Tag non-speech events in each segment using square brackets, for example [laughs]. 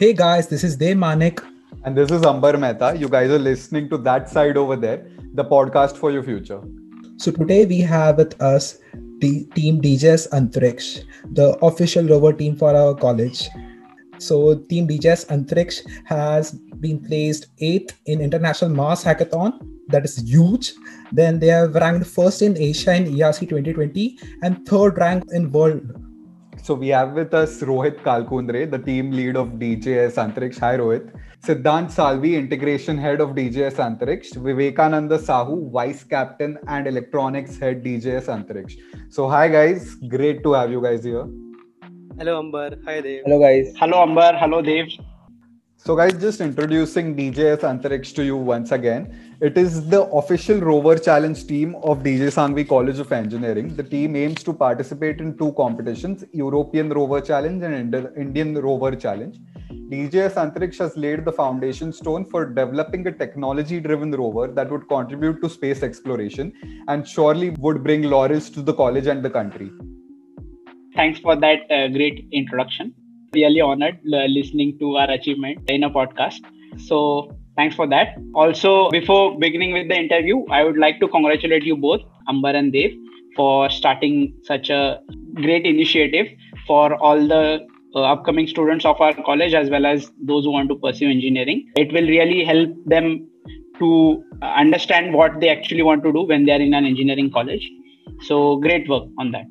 Hey guys, this is Dev Manik. And this is Ambar Mehta. You guys are listening to that side over there, the podcast for your future. So today we have with us the team DJS Antariksh, the official rover team for our college. So Team DJS Antariksh has been placed eighth in International Mars Hackathon. That is huge. Then they have ranked first in Asia in ERC 2020 and third rank in world so we have with us Rohit Kalkundre, the team lead of DJS Antariksh. Hi Rohit. Siddhant Salvi, integration head of DJS Antariksh. Vivekananda Sahu, vice captain and electronics head DJS Antariksh. So hi guys, great to have you guys here. Hello Ambar. Hi Dev. Hello guys. Hello Ambar. Hello Dev. So, guys, just introducing DJS Antariksh to you once again. It is the official rover challenge team of DJ Sanghvi College of Engineering. The team aims to participate in two competitions European Rover Challenge and Indian Rover Challenge. DJS Antariksh has laid the foundation stone for developing a technology driven rover that would contribute to space exploration and surely would bring laurels to the college and the country. Thanks for that uh, great introduction really honored uh, listening to our achievement in a podcast. So thanks for that. Also, before beginning with the interview, I would like to congratulate you both, Ambar and Dev, for starting such a great initiative for all the uh, upcoming students of our college as well as those who want to pursue engineering. It will really help them to understand what they actually want to do when they are in an engineering college. So great work on that.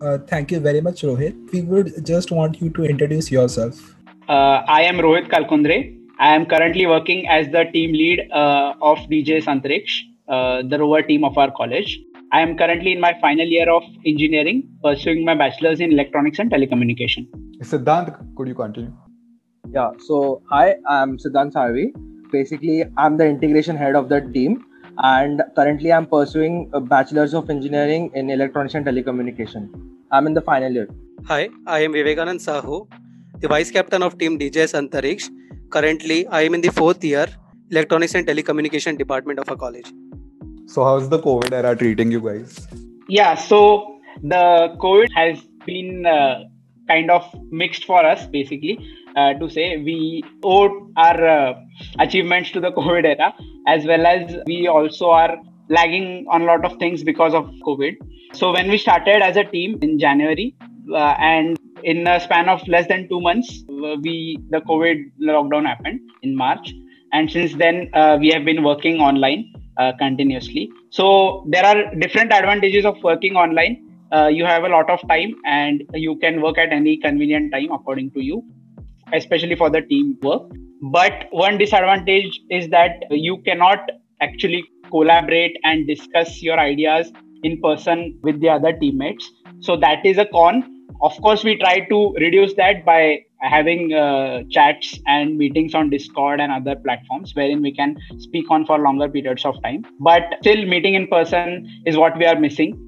Uh, thank you very much, Rohit. We would just want you to introduce yourself. Uh, I am Rohit Kalkundre. I am currently working as the team lead uh, of DJ Antariksh, uh, the rover team of our college. I am currently in my final year of engineering, pursuing my bachelor's in electronics and telecommunication. Siddhant, could you continue? Yeah, so hi, I'm Siddhant Salvi. Basically, I'm the integration head of the team and currently I'm pursuing a bachelor's of engineering in electronics and telecommunication. I'm in the final year. Hi, I am Vivekanand Sahu, the vice captain of team DJS Antariksh. Currently, I am in the fourth year, electronics and telecommunication department of a college. So, how's the COVID era treating you guys? Yeah, so the COVID has been uh, kind of mixed for us basically uh, to say we owe our uh, achievements to the [laughs] covid era as well as we also are lagging on a lot of things because of covid so when we started as a team in january uh, and in a span of less than 2 months uh, we the covid lockdown happened in march. And since then uh, we have been working online uh, continuously. So there are different advantages of working online. Uh, you have a lot of time and you can work at any convenient time according to you especially for the team work. But one disadvantage is that you cannot actually collaborate and discuss your ideas in person with the other teammates. So that is a con of course we try to reduce that by having uh, chats and meetings on discord and other platforms wherein we can speak on for longer periods of time. But still meeting in person is what we are missing.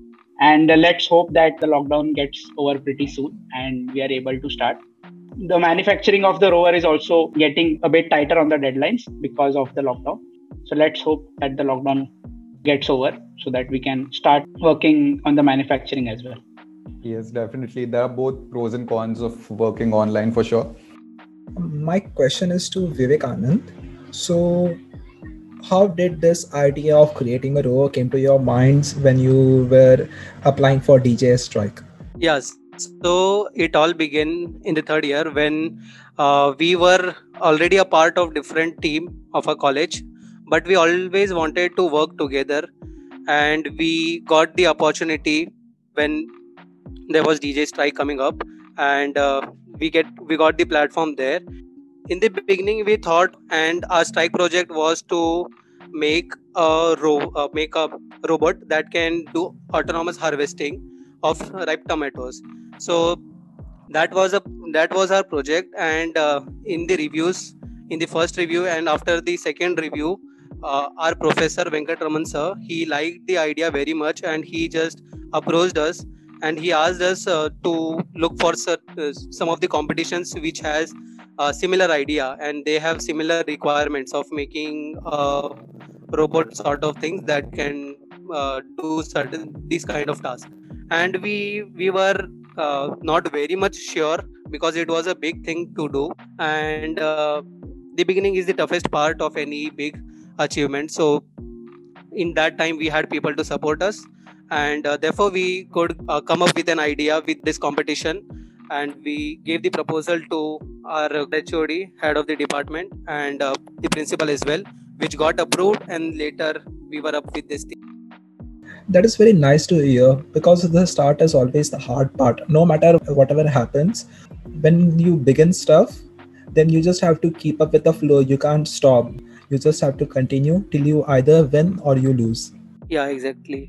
And uh, let's hope that the lockdown gets over pretty soon and we are able to start. The manufacturing of the rover is also getting a bit tighter on the deadlines because of the lockdown. So let's hope that the lockdown gets over so that we can start working on the manufacturing as well yes definitely there are both pros and cons of working online for sure my question is to vivekanand so how did this idea of creating a rover came to your minds when you were applying for DJS strike? Yes. So it all began in the third year when uh, we were already a part of different team of a college, but we always wanted to work together, and we got the opportunity when there was DJ strike coming up, and uh, we get we got the platform there. In the beginning we thought and our strike project was to make a ro- uh, make a robot that can do autonomous harvesting of ripe tomatoes. So that was a that was our project and uh, in the reviews in the first review and after the second review uh, our professor venkatraman sir he liked the idea very much and he just approached us and he asked us uh, to look for uh, some of the competitions which has a similar idea and they have similar requirements of making a robot sort of things that can uh, do certain these kind of tasks. And we we were uh, not very much sure because it was a big thing to do and uh, the beginning is the toughest part of any big achievement. So in that time we had people to support us and uh, therefore we could uh, come up with an idea with this competition and we gave the proposal to our HOD, head of the department, and uh, the principal as well, which got approved, and later we were up with this thing. That is very nice to hear because the start is always the hard part. No matter whatever happens, when you begin stuff, then you just have to keep up with the flow. You can't stop. You just have to continue till you either win or you lose. Yeah, exactly.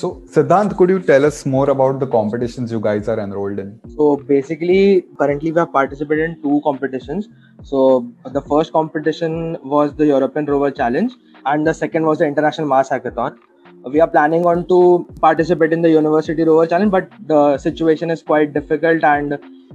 So, Siddhant, could you tell us more about the competitions you guys are enrolled in? So, basically, currently we have participated in two competitions. So, the first competition was the European Rover Challenge, and the second was the International Mars Hackathon. We are planning on to participate in the University Rover Challenge, but the situation is quite difficult and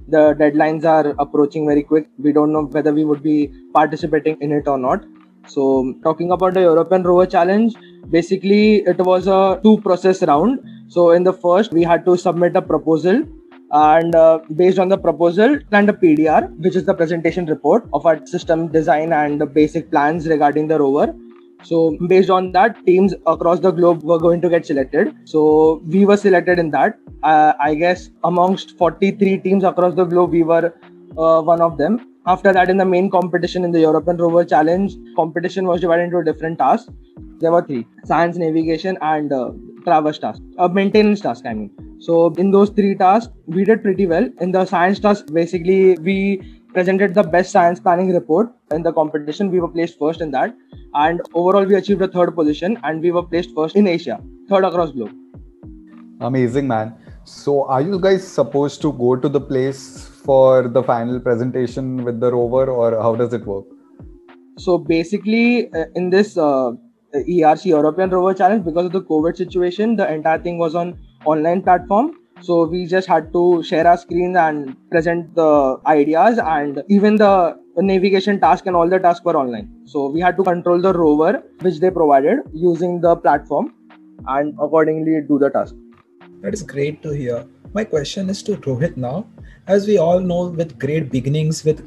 the deadlines are approaching very quick. We don't know whether we would be participating in it or not. So, talking about the European Rover Challenge, basically it was a two process round. So, in the first, we had to submit a proposal, and uh, based on the proposal and a PDR, which is the presentation report of our system design and the basic plans regarding the rover. So, based on that, teams across the globe were going to get selected. So, we were selected in that. Uh, I guess amongst 43 teams across the globe, we were uh, one of them after that, in the main competition in the European Rover Challenge, competition was divided into different tasks. There were three: science, navigation, and uh, traverse task, a uh, maintenance task. I mean, so in those three tasks, we did pretty well. In the science task, basically we presented the best science planning report in the competition. We were placed first in that, and overall we achieved a third position, and we were placed first in Asia, third across globe. Amazing, man. So, are you guys supposed to go to the place for the final presentation with the rover or how does it work? So basically uh, in this uh, erc european rover challenge because of the covid situation the entire thing was on online platform. So we just had to share our screens and present the ideas and even the navigation task and all the tasks were online. So we had to control the rover which they provided using the platform and accordingly do the task. That is great to hear. My question is to rohit now as we all know with great beginnings with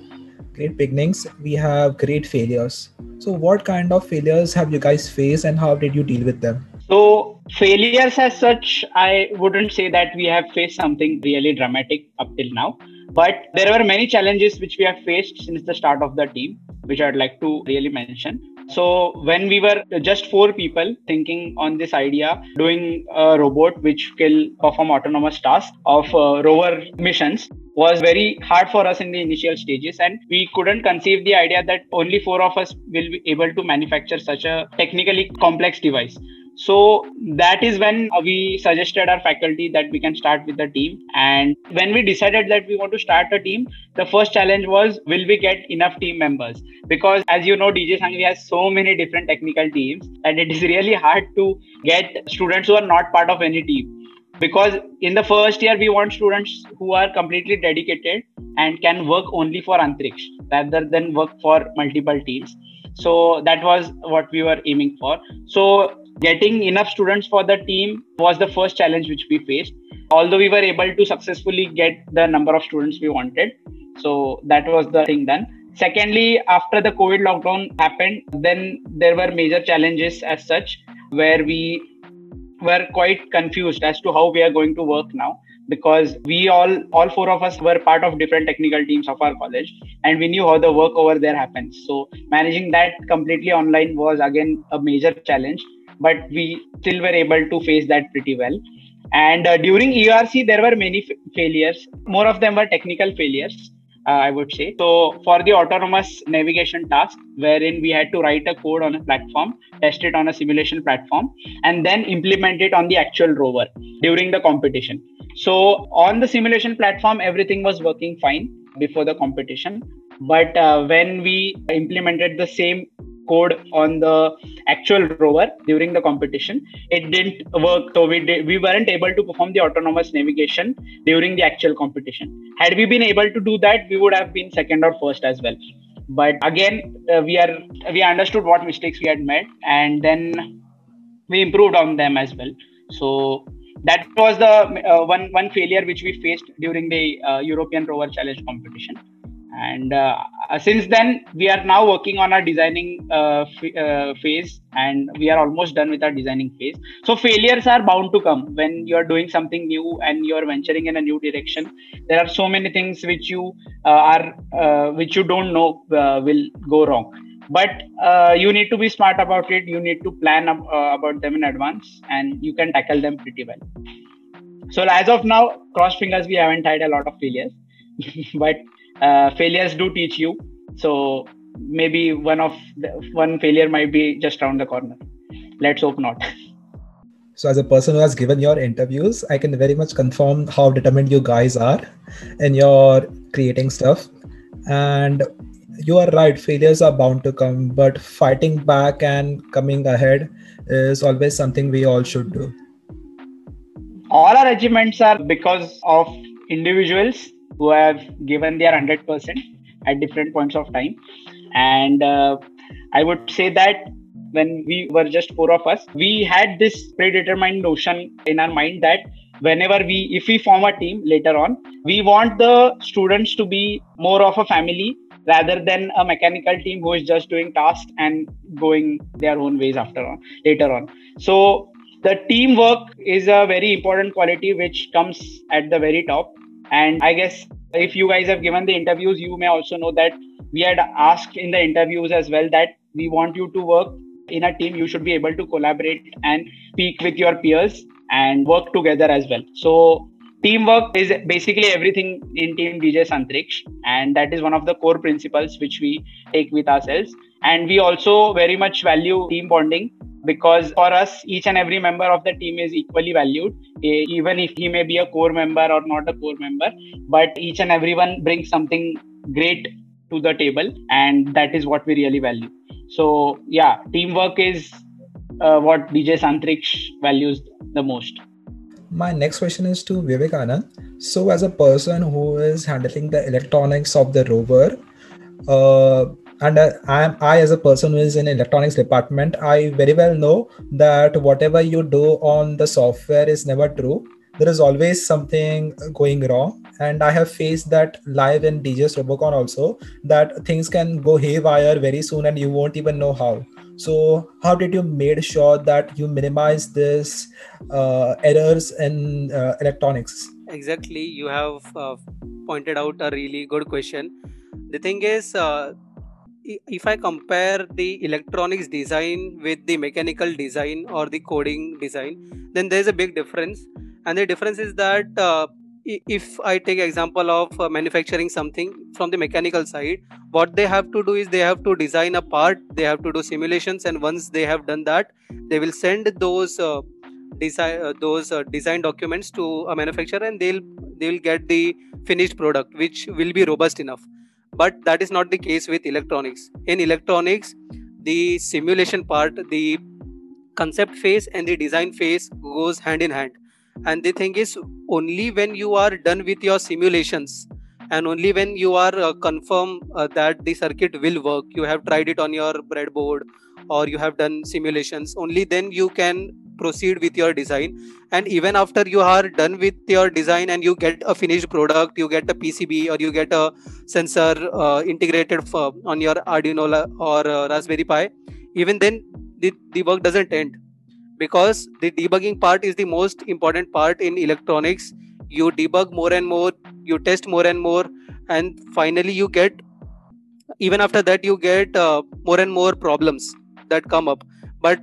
great beginnings we have great failures. So what kind of failures have you guys faced and how did you deal with them? So failures as such i wouldn't say that we have faced something really dramatic up till now. But there were many challenges which we have faced since the start of the team which i'd like to really mention so when we were just four people thinking on this idea, doing a robot which will perform autonomous tasks of uh, rover missions was very hard for us in the initial stages. And we couldn't conceive the idea that only four of us will be able to manufacture such a technically complex device so that is when uh, we suggested our faculty that we can start with the team. And when we decided that we want to start a team, the first challenge was will we get enough team members? Because as you know, DJ Sanghvi has so many different technical teams and it is really hard to get students who are not part of any team. Because in the first year, we want students who are completely dedicated and can work only for Antriksh rather than work for multiple teams. So that was what we were aiming for. So getting enough students for the team was the first challenge which we faced. Although we were able to successfully get the number of students we wanted. So that was the thing done. Secondly after the covid lockdown happened then there were major challenges as such where we were quite confused as to how we are going to work now. Because we all all four of us were part of different technical teams of our college and we knew how the work over there happens. So managing that completely online was again a major challenge but we still were able to face that pretty well. And uh, during ERC, there were many f- failures. More of them were technical failures, uh, I would say. So, for the autonomous navigation task, wherein we had to write a code on a platform, test it on a simulation platform, and then implement it on the actual rover during the competition. So, on the simulation platform, everything was working fine before the competition. But uh, when we implemented the same code on the actual rover during the competition. It didn't work so we did, we weren't able to perform the autonomous navigation during the actual competition. Had we been able to do that we would have been second or first as well. But again uh, we are we understood what mistakes we had made and then we improved on them as well. So that was the uh, one one failure which we faced during the uh, European Rover Challenge competition and uh, since then we are now working on our designing uh, f- uh, phase and we are almost done with our designing phase. So failures are bound to come. When you are doing something new and you are venturing in a new direction there are so many things which you uh, are uh, which you don't know uh, will go wrong. But you need to be smart about it. You need to plan ab- about them in advance and you can tackle them pretty well. So as of now cross fingers we haven't had a lot of failures. [laughs] But uh, failures do teach you. So maybe one of the, one failure might be just around the corner. Let's hope not. So as a person who has given your interviews i can very much confirm how determined you guys are in your creating stuff. And you are right failures are bound to come but fighting back and coming ahead is always something we all should do. All our achievements are because of individuals who have given their 100% at different points of time. And uh, i would say that when we were just four of us we had this predetermined notion in our mind that whenever we if we form a team later on we want the students to be more of a family rather than a mechanical team who is just doing tasks and going their own ways after on later on. So the teamwork is a very important quality which comes at the very top and I guess if you guys have given the interviews, you may also know that we had asked in the interviews as well that we want you to work in a team. You should be able to collaborate and speak with your peers and work together as well. So teamwork is basically everything in team DJ Antriksh, and that is one of the core principles which we take with ourselves. And we also very much value team bonding because for us each and every member of the team is equally valued. Even if he may be a core member or not a core member but each and everyone brings something great to the table and that is what we really value. So yeah teamwork is uh, what dj Antriksh values the most. My next question is to vivekanand. So as a person who is handling the electronics of the rover uh, and uh, I, am, I as a person who is in electronics department i very well know that whatever you do on the software is never true. There is always something going wrong. And i have faced that live in djs robocon also that things can go haywire very soon and you won't even know how. So how did you made sure that you minimize this uh, errors in uh, electronics? Exactly. You have uh, pointed out a really good question. The thing is uh, if I compare the electronics design with the mechanical design or the coding design, then there's a big difference. And the difference is that uh, if I take example of uh, manufacturing something from the mechanical side, what they have to do is they have to design a part, they have to do simulations, and once they have done that, they will send those uh, design uh, those uh, design documents to a manufacturer, and they'll they'll get the finished product, which will be robust enough but that is not the case with electronics. In electronics the simulation part the concept phase and the design phase goes hand in hand. And the thing is only when you are done with your simulations and only when you are uh, confirm uh, that the circuit will work you have tried it on your breadboard or you have done simulations only then you can proceed with your design. And even after you are done with your design and you get a finished product you get a pcb or you get a sensor uh, integrated for, on your arduino or uh, raspberry pi even then the, the work doesn't end. Because the debugging part is the most important part in electronics. You debug more and more you test more and more and finally you get even after that you get uh, more and more problems that come up. But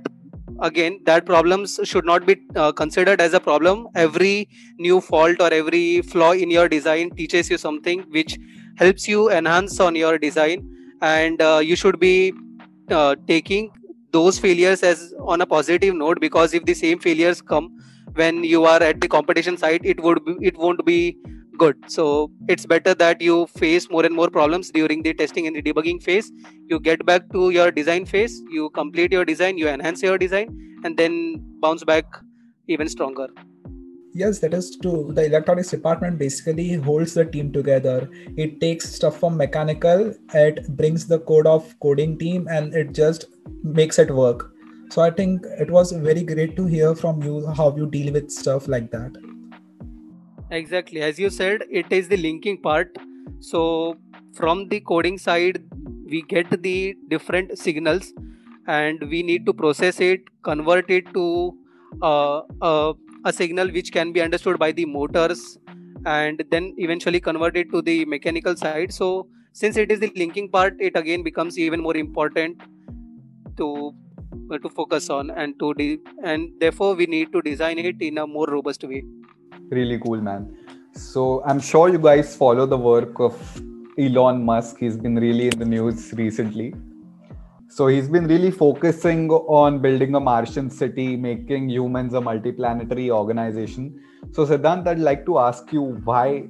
again that problems should not be uh, considered as a problem. Every new fault or every flaw in your design teaches you something which helps you enhance on your design. And uh, you should be uh, taking those failures as on a positive note because if the same failures come when you are at the competition site it would be, it won't be good. So it's better that you face more and more problems during the testing and the debugging phase. You get back to your design phase you complete your design you enhance your design and then bounce back even stronger. Yes that is true. The electronics department basically holds the team together. It takes stuff from mechanical it brings the code of coding team and it just makes it work. So I think it was very great to hear from you how you deal with stuff like that. Exactly. As you said, it is the linking part. So from the coding side, we get the different signals and we need to process it, convert it to uh, uh, a signal which can be understood by the motors and then eventually convert it to the mechanical side. So since it is the linking part, it again becomes even more important to uh, to focus on and to de- and therefore we need to design it in a more robust way really cool man. So i'm sure you guys follow the work of elon musk. He's been really in the news recently. So he's been really focusing on building a martian city making humans a multiplanetary organization. So siddhant i'd like to ask you why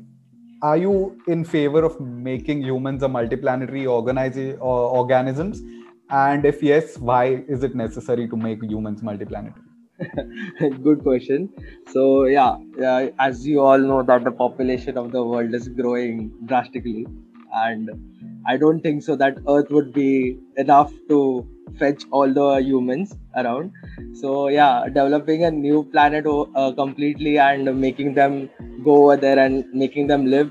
are you in favor of making humans a multiplanetary organiza- uh, organisms? And if yes, why is it necessary to make humans multiplanetary? [laughs] Good question. So yeah, as you all know, that the population of the world is growing drastically, and I don't think so that Earth would be enough to fetch all the humans around. So yeah, developing a new planet uh, completely and making them go over there and making them live,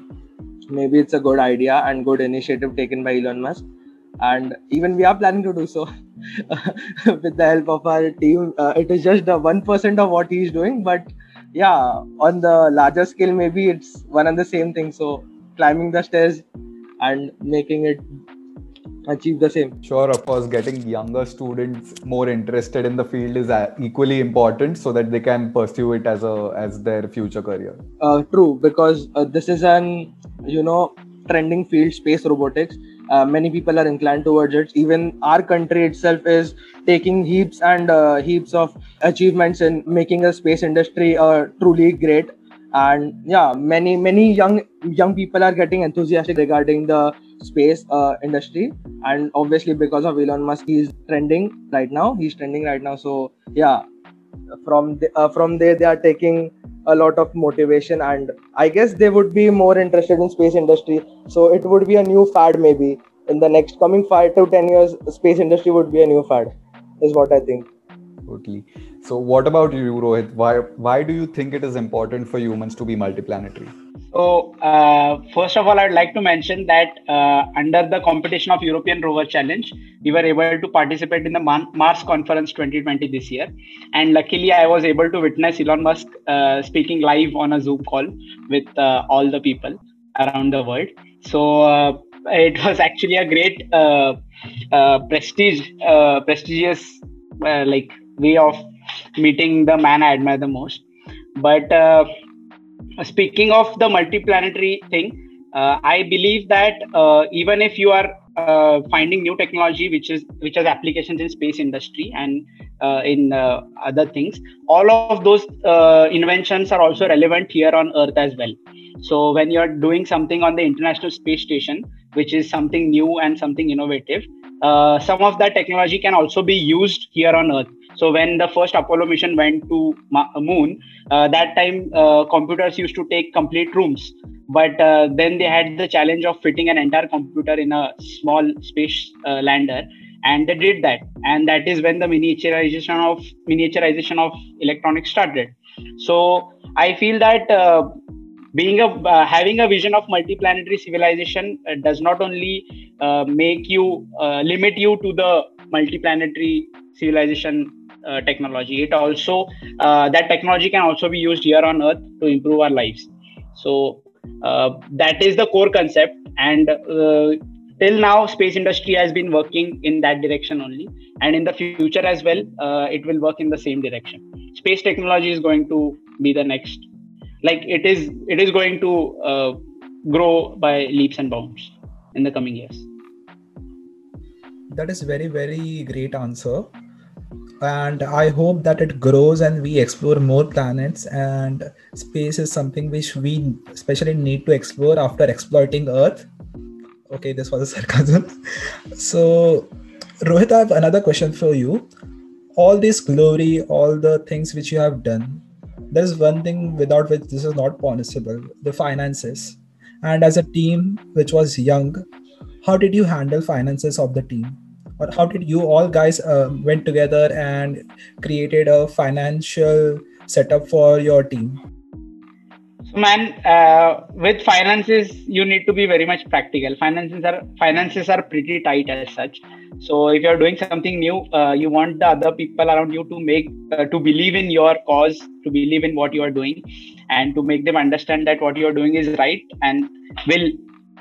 maybe it's a good idea and good initiative taken by Elon Musk and even we are planning to do so [laughs] with the help of our team uh, it is just the 1% of what he's doing but yeah on the larger scale maybe it's one and the same thing. So climbing the stairs and making it achieve the same. Sure of course getting younger students more interested in the field is uh, equally important so that they can pursue it as a as their future career. Uh, true because uh, this is an you know trending field space robotics uh, many people are inclined towards it. Even our country itself is taking heaps and uh, heaps of achievements in making a space industry uh, truly great. And yeah many many young young people are getting enthusiastic regarding the space uh, industry. And obviously because of elon musk he's trending right now. He's trending right now. So yeah from the, uh, from there they are taking a lot of motivation and i guess they would be more interested in space industry. So it would be a new fad maybe. In the next coming 5 to 10 years space industry would be a new fad is what i think. Totally. So what about you rohit? Why why do you think it is important for humans to be multiplanetary so, uh, first of all, I'd like to mention that uh, under the competition of European Rover Challenge, we were able to participate in the Mars Conference 2020 this year. And luckily, I was able to witness Elon Musk uh, speaking live on a Zoom call with uh, all the people around the world. So, uh, it was actually a great uh, prestige, prestigious like way of meeting the man I admire the most. But speaking of the multiplanetary thing, uh, I believe that uh, even if you are uh, finding new technology which is which has applications in space industry and uh, in uh, other things, all of those uh, inventions are also relevant here on Earth as well. So when you're doing something on the International Space Station, which is something new and something innovative, some of that technology can also be used here on Earth. So when the first Apollo mission went to Ma- Moon, uh, that time uh, computers used to take complete rooms, but uh, then they had the challenge of fitting an entire computer in a small space uh, lander, and they did that. And that is when the miniaturization of miniaturization of electronics started. So I feel that uh, being a uh, having a vision of multiplanetary civilization does not only make you limit you to the multiplanetary civilization uh, technology. It also uh, that technology can also be used here on Earth to improve our lives. So uh, that is the core concept, and till now space industry has been working in that direction only. And in the future as well uh, it will work in the same direction. Space technology is going to be the next like it is it is going to uh, grow by leaps and bounds in the coming years. That is very very great answer and i hope that it grows and we explore more planets and space is something which we especially need to explore after exploiting earth. Okay this was a [laughs] sarcasm. So rohit i have another question for you. All this glory all the things which you have done there's one thing without which this is not possible the finances. And as a team which was young how did you handle finances of the team or how did you all guys uh, went together and created a financial setup for your team? So man uh, with finances you need to be very much practical. Finances are finances are pretty tight as such. So if you're doing something new uh, you want the other people around you to make uh, to believe in your cause to believe in what you are doing and to make them understand that what you are doing is right and will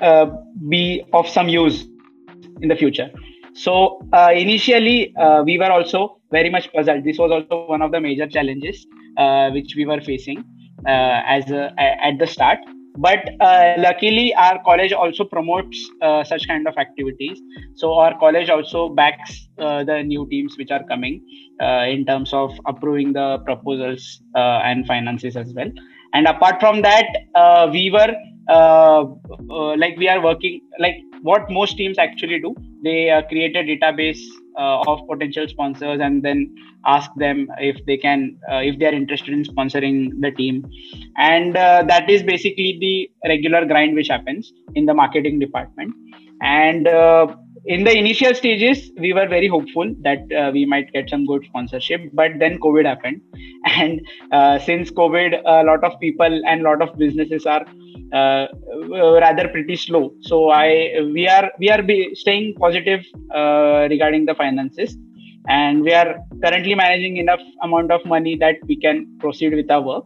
uh, be of some use in the future so uh, initially uh, we were also very much puzzled. This was also one of the major challenges uh, which we were facing as a, at the start. But uh, luckily our college also promotes uh, such kind of activities. So our college also backs uh, the new teams which are coming uh, in terms of approving the proposals uh, and finances as well. And apart from that uh, we were like we are working like what most teams actually do they create a database uh, of potential sponsors and then ask them if they can uh, if they are interested in sponsoring the team. And uh, that is basically the regular grind which happens in the marketing department. And uh, in the initial stages we were very hopeful that uh, we might get some good sponsorship but then covid happened. [laughs] And uh, since covid a lot of people and a lot of businesses are uh, rather pretty slow. So i we are we are staying positive uh, regarding the finances. And we are currently managing enough amount of money that we can proceed with our work.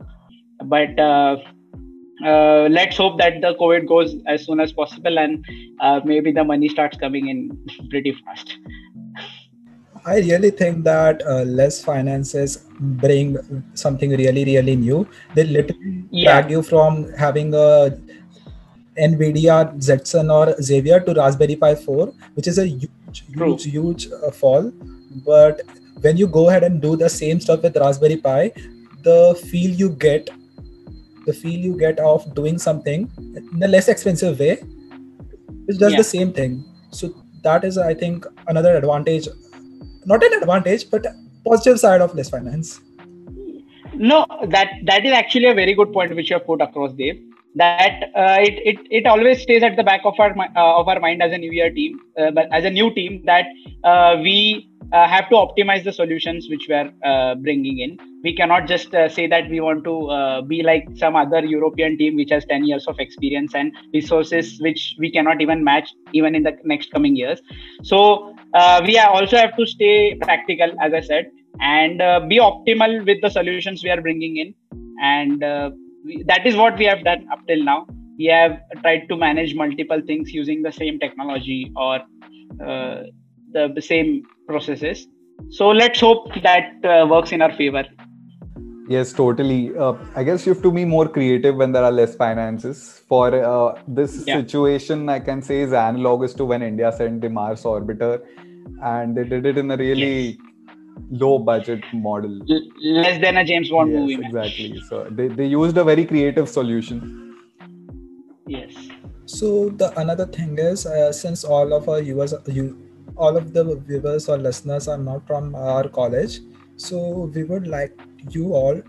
But uh, let's hope that the COVID goes as soon as possible and uh, maybe the money starts coming in pretty fast. I really think that uh, less finances bring something really, really new. They literally yeah. drag you from having a NVIDIA Jetson or Xavier to Raspberry Pi 4, which is a huge, huge, huge uh, fall. But when you go ahead and do the same stuff with Raspberry Pi, the feel you get the feel you get of doing something in a less expensive way which does yeah. the same thing. So that is i think another advantage not an advantage but positive side of less finance. No that that is actually a very good point which you have put across Dev that uh, it, it it always stays at the back of our uh, of our mind as a new year team uh, but as a new team that uh, we uh, have to optimize the solutions which we are uh, bringing in. We cannot just uh, say that we want to uh, be like some other European team which has 10 years of experience and resources which we cannot even match even in the next coming years. So uh, we also have to stay practical, as I said, and uh, be optimal with the solutions we are bringing in. And we, that is what we have done up till now. We have tried to manage multiple things using the same technology or the same processes. So let's hope that uh, works in our favor. Yes, totally. Uh, I guess you have to be more creative when there are less finances. For uh, this yeah. situation, I can say is analogous to when India sent the Mars orbiter, and they did it in a really yes. low budget model, L- less than a James Bond yes, movie. Exactly. So they, they used a very creative solution. Yes. So the another thing is, uh, since all of our viewers, you all of the viewers or listeners are not from our college. So we would like you all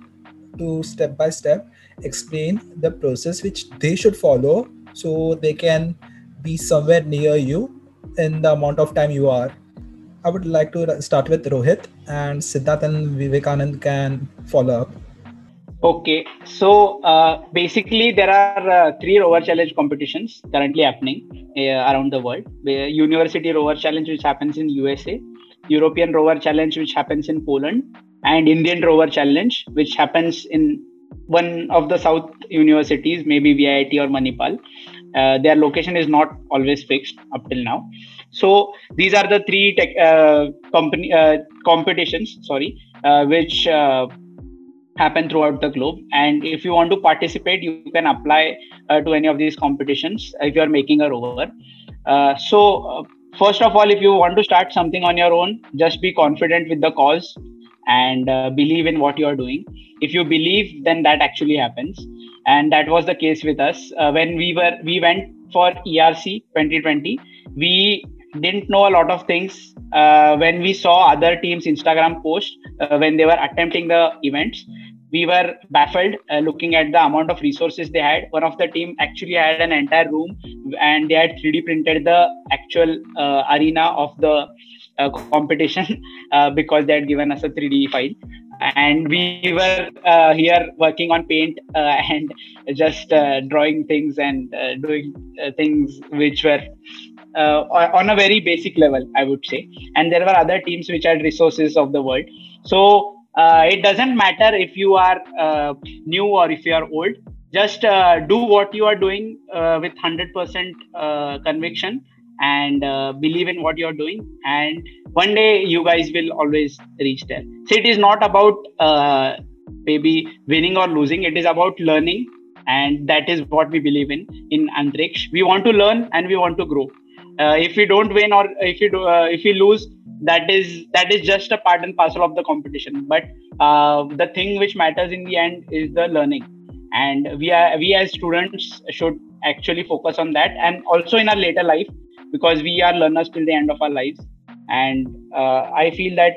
to step by step explain the process which they should follow so they can be somewhere near you in the amount of time you are. I would like to start with Rohit and Siddhant and Vivekanand can follow up. Okay, so uh, basically there are uh, three rover challenge competitions currently happening uh, around the world. The University Rover Challenge, which happens in USA, European Rover Challenge, which happens in Poland, and Indian Rover Challenge, which happens in one of the south universities, maybe VIT or Manipal. Uh, their location is not always fixed up till now. So these are the three tech, uh, company uh, competitions. Sorry, which happen throughout the globe. And if you want to participate you can apply uh, to any of these competitions if you are making a rover. Uh, so uh, first of all if you want to start something on your own just be confident with the cause and uh, believe in what you are doing. If you believe then that actually happens. And that was the case with us uh, when we were we went for erc 2020 we didn't know a lot of things uh, when we saw other teams instagram post uh, when they were attempting the events we were baffled uh, looking at the amount of resources they had one of the team actually had an entire room and they had 3d printed the actual uh, arena of the uh, competition [laughs] uh, because they had given us a 3D file. And we were uh, here working on paint uh, [laughs] and just uh, drawing things and doing things which were on a very basic level, I would say. And there were other teams which had resources of the world. So it doesn't matter if you are new or if you are old. Just uh, do what you are doing uh, with 100% uh, conviction and uh, believe in what you're doing. And one day you guys will always reach there. So it is not about uh, maybe winning or losing. It is about learning. And that is what we believe in in antriksh we want to learn and we want to grow uh, if we don't win or if you do, if we lose that is that is just a part and parcel of the competition. But the thing which matters in the end is the learning. And we are we as students should actually focus on that and also in our later life because we are learners till the end of our lives. And uh, i feel that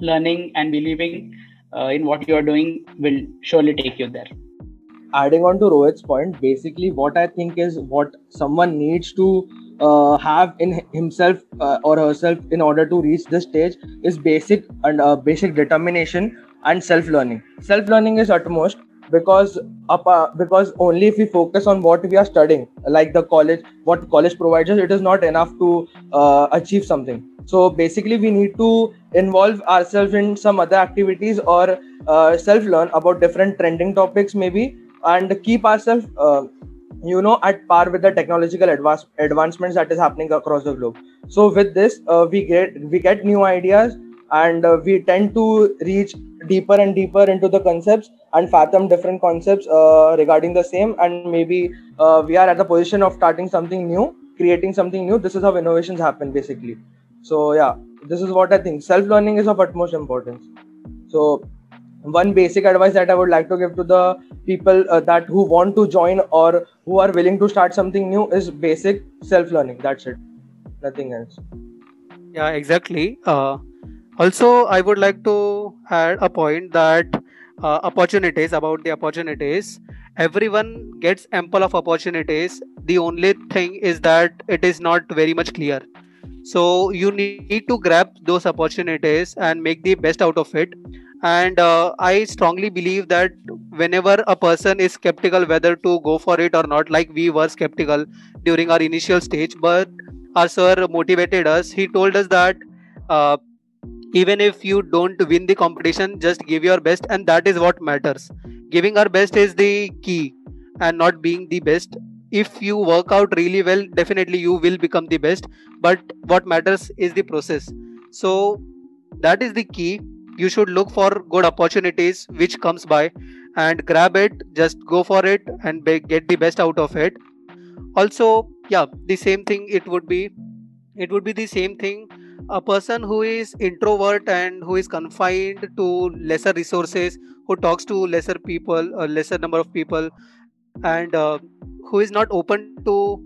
learning and believing uh, in what you are doing will surely take you there. Adding on to rohit's point basically what i think is what someone needs to uh, have in himself uh, or herself in order to reach this stage is basic and uh, basic determination and self learning self learning is utmost because up, uh, because only if we focus on what we are studying like the college what college provides us it is not enough to uh, achieve something. So basically we need to involve ourselves in some other activities or uh, self learn about different trending topics maybe and keep ourselves you know at par with the technological advance, advancements that is happening across the globe. So with this uh, we get we get new ideas and uh, we tend to reach deeper and deeper into the concepts and fathom different concepts uh, regarding the same. And maybe uh, we are at the position of starting something new creating something new. This is how innovations happen basically. So yeah this is what i think. Self learning is of utmost importance. So one basic advice that i would like to give to the people uh, that who want to join or who are willing to start something new is basic self learning that's it. Nothing else. Yeah exactly. Uh, also i would like to add a point that uh, opportunities about the opportunities. Everyone gets ample of opportunities. The only thing is that it is not very much clear so you need to grab those opportunities and make the best out of it. And uh, i strongly believe that whenever a person is skeptical whether to go for it or not like we were skeptical during our initial stage but our sir motivated us. He told us that uh, even if you don't win the competition just give your best and that is what matters. Giving our best is the key and not being the best if you work out really well definitely you will become the best. But what matters is the process. So that is the key. You should look for good opportunities which comes by and grab it. Just go for it and get the best out of it. Also yeah the same thing it would be. It would be the same thing. A person who is introvert and who is confined to lesser resources who talks to lesser people a lesser number of people and uh, who is not open to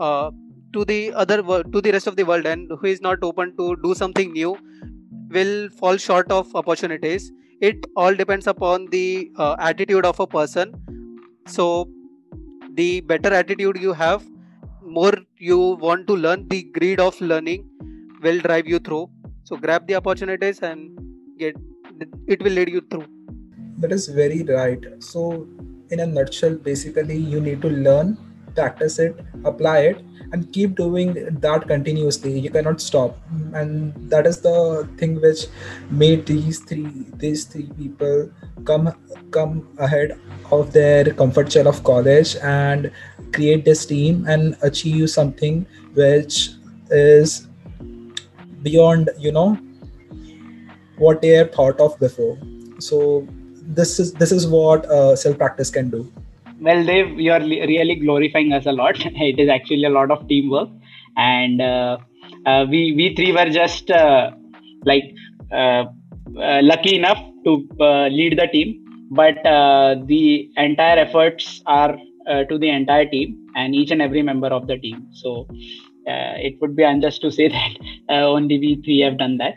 uh, to the other to the rest of the world and who is not open to do something new will fall short of opportunities. It all depends upon the uh, attitude of a person. So the better attitude you have more you want to learn the greed of learning will drive you through. So grab the opportunities and get it will lead you through. That is very right. So in a nutshell basically you need to learn practice it apply it and keep doing that continuously. You cannot stop. And that is the thing which made these three these three people come come ahead of their comfort zone of college and create this team and achieve something which is beyond you know what they have thought of before. So this is this is what uh, self practice can do. Well Dev you're really glorifying us a lot. [laughs] It is actually a lot of teamwork. And uh, uh, we we three were just uh, like uh, uh, lucky enough to lead the team. But the entire efforts are to the entire team and each and every member of the team. So uh, it would be unjust to say [laughs] that uh, only we three have done that.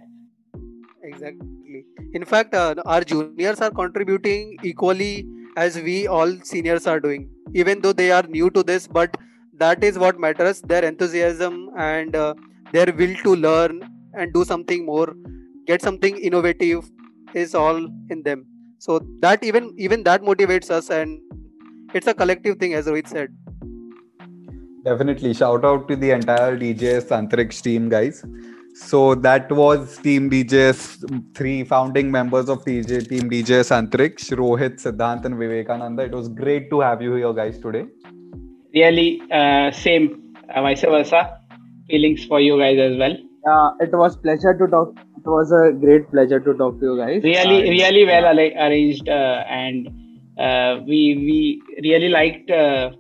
Exactly. In fact, uh, our juniors are contributing equally as we all seniors are doing, even though they are new to this. But that is what matters their enthusiasm and uh, their will to learn and do something more get something innovative is all in them. So that even even that motivates us and it's a collective thing as rohit said. Definitely. Shout out to the entire djs antriksh team guys so that was Team DJS, three founding members of DJ, Team DJS Antriksh, Rohit, Siddhant, and Vivekananda. It was great to have you here, guys, today. Really, uh, same, uh, vice versa. Feelings for you guys as well. Yeah, it was pleasure to talk. It was a great pleasure to talk to you guys. Really, really well arranged, uh, and uh, we we really liked uh,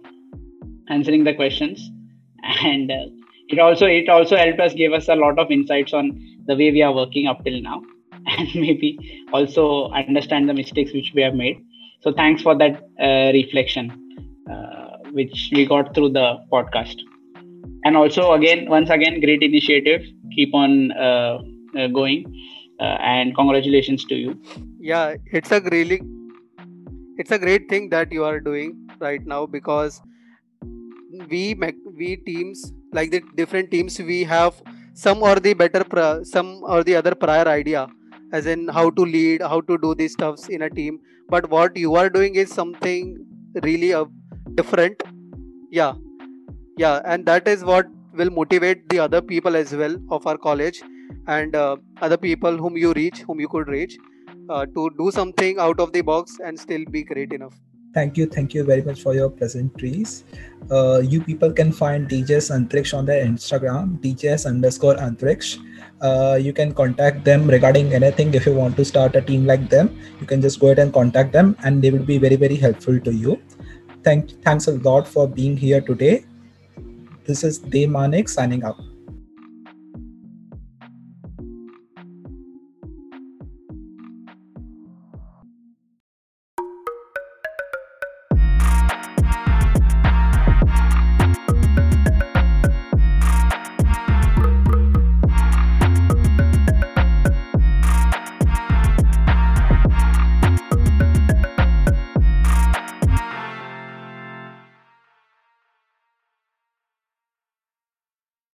answering the questions [laughs] and uh, it also it also helped us give us a lot of insights on the way we are working up till now. [laughs] And maybe also understand the mistakes which we have made. So thanks for that uh, reflection uh, which we got through the podcast. And also again once again great initiative. Keep on uh, uh going uh, and congratulations to you. Yeah it's a really it's a great thing that you are doing right now because we we teams like the different teams we have some or the better some or the other prior idea as in how to lead how to do these stuffs in a team. But what you are doing is something really uh, different. Yeah. Yeah and that is what will motivate the other people as well of our college and uh, other people whom you reach whom you could reach uh, to do something out of the box and still be great enough Thank you, thank you very much for your pleasantries. Uh, you people can find DJS Antriksh on their Instagram, DJS underscore Antriksh. Uh, you can contact them regarding anything if you want to start a team like them. You can just go ahead and contact them, and they will be very, very helpful to you. Thank, thanks a lot for being here today. This is Dev Manik signing out.